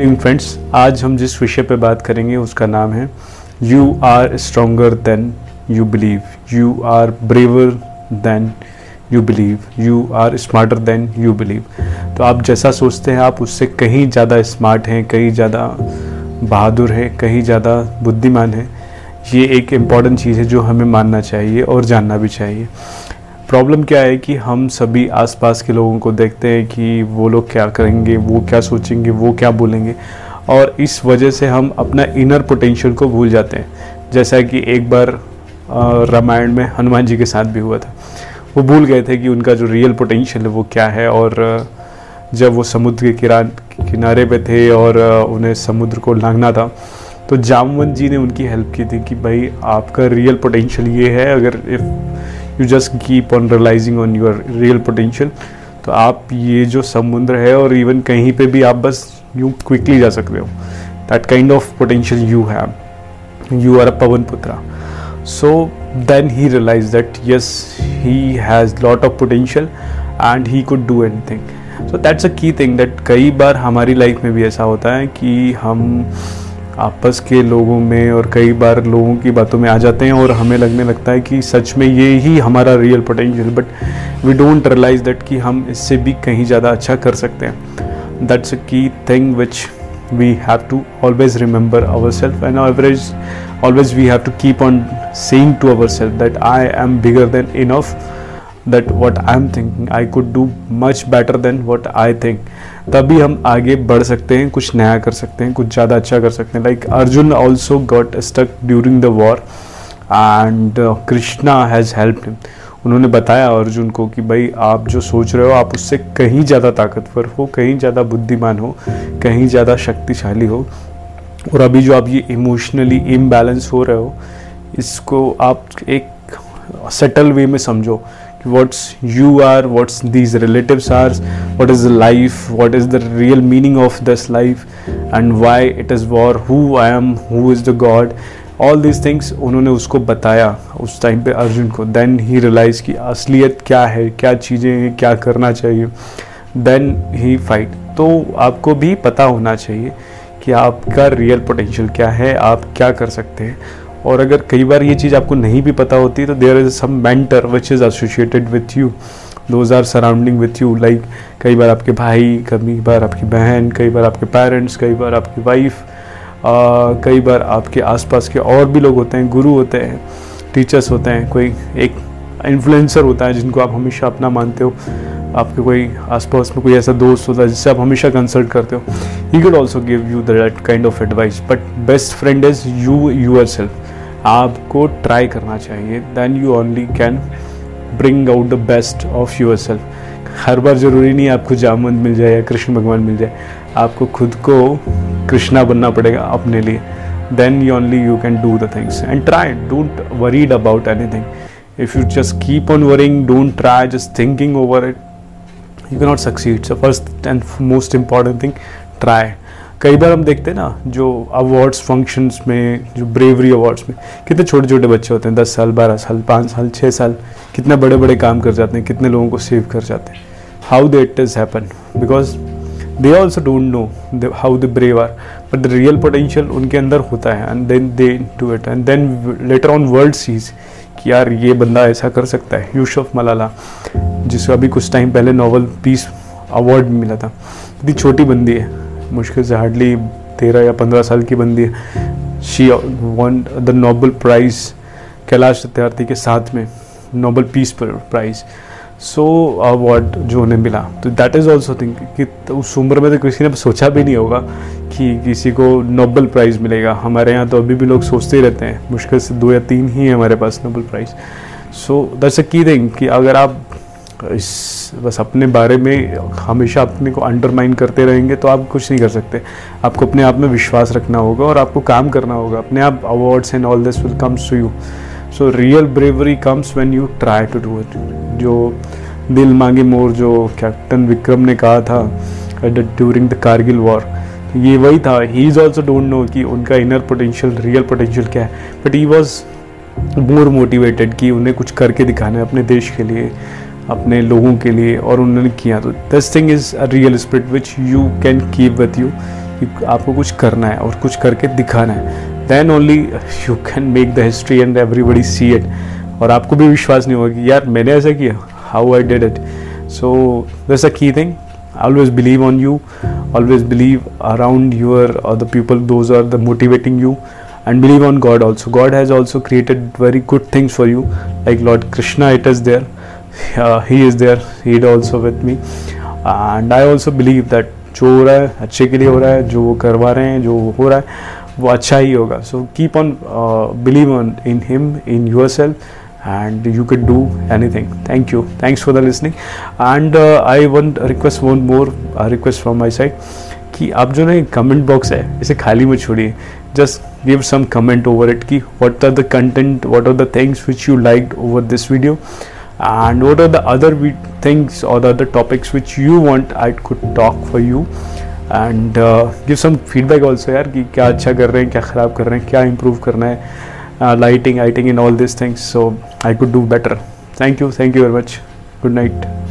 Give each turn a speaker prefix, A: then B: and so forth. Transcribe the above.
A: इन friends आज हम जिस विषय पे बात करेंगे, उसका नाम है you are stronger than you believe you are braver than you believe you are smarter than you believe तो आप जैसा सोचते हैं, आप उससे कहीं ज़्यादा स्मार्ट हैं, कहीं ज़्यादा बहादुर हैं, कहीं ज़्यादा बुद्धिमान है, ये एक इंपॉर्टेंट चीज़ है जो हमें मानना चाहिए और जानना भी चाहिए। प्रॉब्लम क्या है कि हम सभी आसपास के लोगों को देखते हैं कि वो लोग क्या करेंगे, वो क्या सोचेंगे, वो क्या बोलेंगे और इस वजह से हम अपना इनर पोटेंशियल को भूल जाते हैं। जैसा कि एक बार रामायण में हनुमान जी के साथ भी हुआ था। वो भूल गए थे कि उनका जो रियल पोटेंशियल है वो क्या है और जब वो समुद्र के किरान किनारे पे थे और उन्हें समुद्र को लांगना था तो जामवंत जी ने उनकी हेल्प की थी कि भाई आपका रियल पोटेंशियल ये है, अगर if you just keep on realising on your real potential तो आप ये जो समुद्र है और इवन कहीं पे भी आप बस यू क्विकली जा सकते हो। That kind of potential you have you are a Pawan Putra so then he realise that yes he has lot of potential and he could do anything so that's a key thing that कई बार हमारी life में भी ऐसा होता है कि हम आपस के लोगों में और कई बार लोगों की बातों में आ जाते हैं और हमें लगने लगता है कि सच में ये ही हमारा real potential but we don't realise that कि हम इससे भी कहीं ज़्यादा अच्छा कर सकते हैं। That's a key thing which we have to always remember our self and average always we have to keep on saying to our self that I am bigger than enough that what I am thinking I could do much better than what I think तभी हम आगे बढ़ सकते हैं, कुछ नया कर सकते हैं, कुछ ज़्यादा अच्छा कर सकते हैं। Like Arjun also got stuck during the war and Krishna has help him उन्होंने बताया अर्जुन को कि भाई, आप जो सोच रहे हो, आप उससे कहीं ज़्यादा ताकतवर हो, कहीं ज़्यादा बुद्धिमान हो, कहीं ज़्यादा शक्तिशाली हो। और अभी जो आप ये इमोशनली इम्बैलेंस हो रहे हो, इसको आप एक सेटल वे में समझो। What's you are what's these relatives are what is the life what is the real meaning of this life and why it is war who i am who is the god all this things उन्होंने उसको बताया उस time पे अर्जुन को then he realise कि असलियत क्या है क्या चीज़ें हैं क्या करना चाहिए देन ही फाइट तो आपको भी पता होना चाहिए कि आपका रियल पोटेंशियल क्या है आप क्या कर सकते हैं और अगर कई बार ये चीज़ आपको नहीं भी पता होती तो there is some mentor which is associated with you those are surrounding with you like कई बार आपके भाई कई बार आपकी बहन, कई बार आपके पेरेंट्स कई बार आपकी वाइफ कई बार आपके आसपास के और भी लोग होते हैं, गुरु होते हैं टीचर्स होते हैं, कोई एक इन्फ्लुएंसर होता है जिनको आप हमेशा अपना मानते हो, आपके कोई आसपास में कोई ऐसा दोस्त होता है जिससे आप हमेशा कंसल्ट करते हो। He could also give you that kind of advice but best friend is you your self आपको ट्राई करना चाहिए then you only can bring out the best of your self हर बार ज़रूरी नहीं आपको जामन मिल जाए या कृष्ण भगवान मिल जाए, आपको खुद को कृष्णा बनना पड़ेगा अपने लिए. Then you only you can do the things and try don't worried about any if you just keep on worrying, don't try, just thinking over it, you cannot succeed. So first and most important thing, try. कई बार हम देखते हैं ना, जो awards functions में, जो bravery awards में, कितने छोटे छोटे बच्चे होते हैं, दस साल, बारह साल, पाँच साल छः साल, कितने बड़े बड़े काम कर जाते हैं, कितने लोगों को सेव कर जाते हैं। How the it is happen because they also don't know how the brave are but the real potential उनके अंदर होता है and then they do it and then later on world sees कि यार ये बंदा ऐसा कर सकता है। यूशफ मलाला जिसको अभी कुछ टाइम पहले नॉवल पीस अवार्ड मिला था इतनी छोटी बंदी है। मुश्किल से हार्डली तेरह या पंद्रह साल की बंदी है। She won the Nobel prize Kailash Satyarthi के साथ में नोबल पीस पर प्राइज़ सो अवार्ड जो उन्हें मिला। तो दैट इज़ ऑल्सो थिंक कि तो उस उम्र में तो किसी ने सोचा भी नहीं होगा कि किसी को नोबल प्राइज़ मिलेगा। हमारे यहाँ तो अभी भी लोग सोचते ही रहते हैं। मुश्किल से दो या तीन ही है हमारे पास Nobel prize so that's a key thing कि अगर आप इस, बस अपने बारे में हमेशा अपने को अंडरमाइन करते रहेंगे तो आप कुछ नहीं कर सकते। आपको अपने आप में विश्वास रखना होगा और आपको काम करना होगा। अपने आप awards and all this will comes to you so real bravery comes when you try to do it जो दिल मांगे मोर, जो कैप्टन विक्रम ने कहा था ड्यूरिंग द कारगिल वॉर ये वही था। He is also don't know कि उनका इनर पोटेंशियल रियल पोटेंशियल क्या है। But he was more motivated कि उन्हें कुछ करके दिखाना है अपने देश के लिए। अपने लोगों के लिए और उन्होंने किया। तो this thing is a real spirit which you can keep with you कि आपको कुछ करना है और कुछ करके दिखाना है। Then only you can make the history and everybody see it और आपको भी विश्वास नहीं होगा कि यार मैंने ऐसा किया how I did it so that's a key thing always believe on you always believe around your और the people those are the motivating you and believe on God also God has also created very good things for you like lord Krishna it is there uh, he is there he is also with me and i also believe that जो हो रहा है अच्छे के लिए हो रहा है जो वो करवा रहे हैं जो हो रहा है वो अच्छा ही होगा so keep on believe on in him in your self and you could do anything thank you thanks for the listening and uh, i want request one more uh, request from my side कि आप जो ना comment box है इसे खाली मत छोड़िए just give some comment over it कि what are the content what are the things which you like over this video and what are the other things or the other topics which you want I could talk for you and uh, give some feedback also यार कि क्या अच्छा कर रहे हैं क्या ख़राब कर रहे हैं क्या improve करना है uh, lighting, lighting, and all these things. So I could do better. Thank you. Thank you very much. Good night.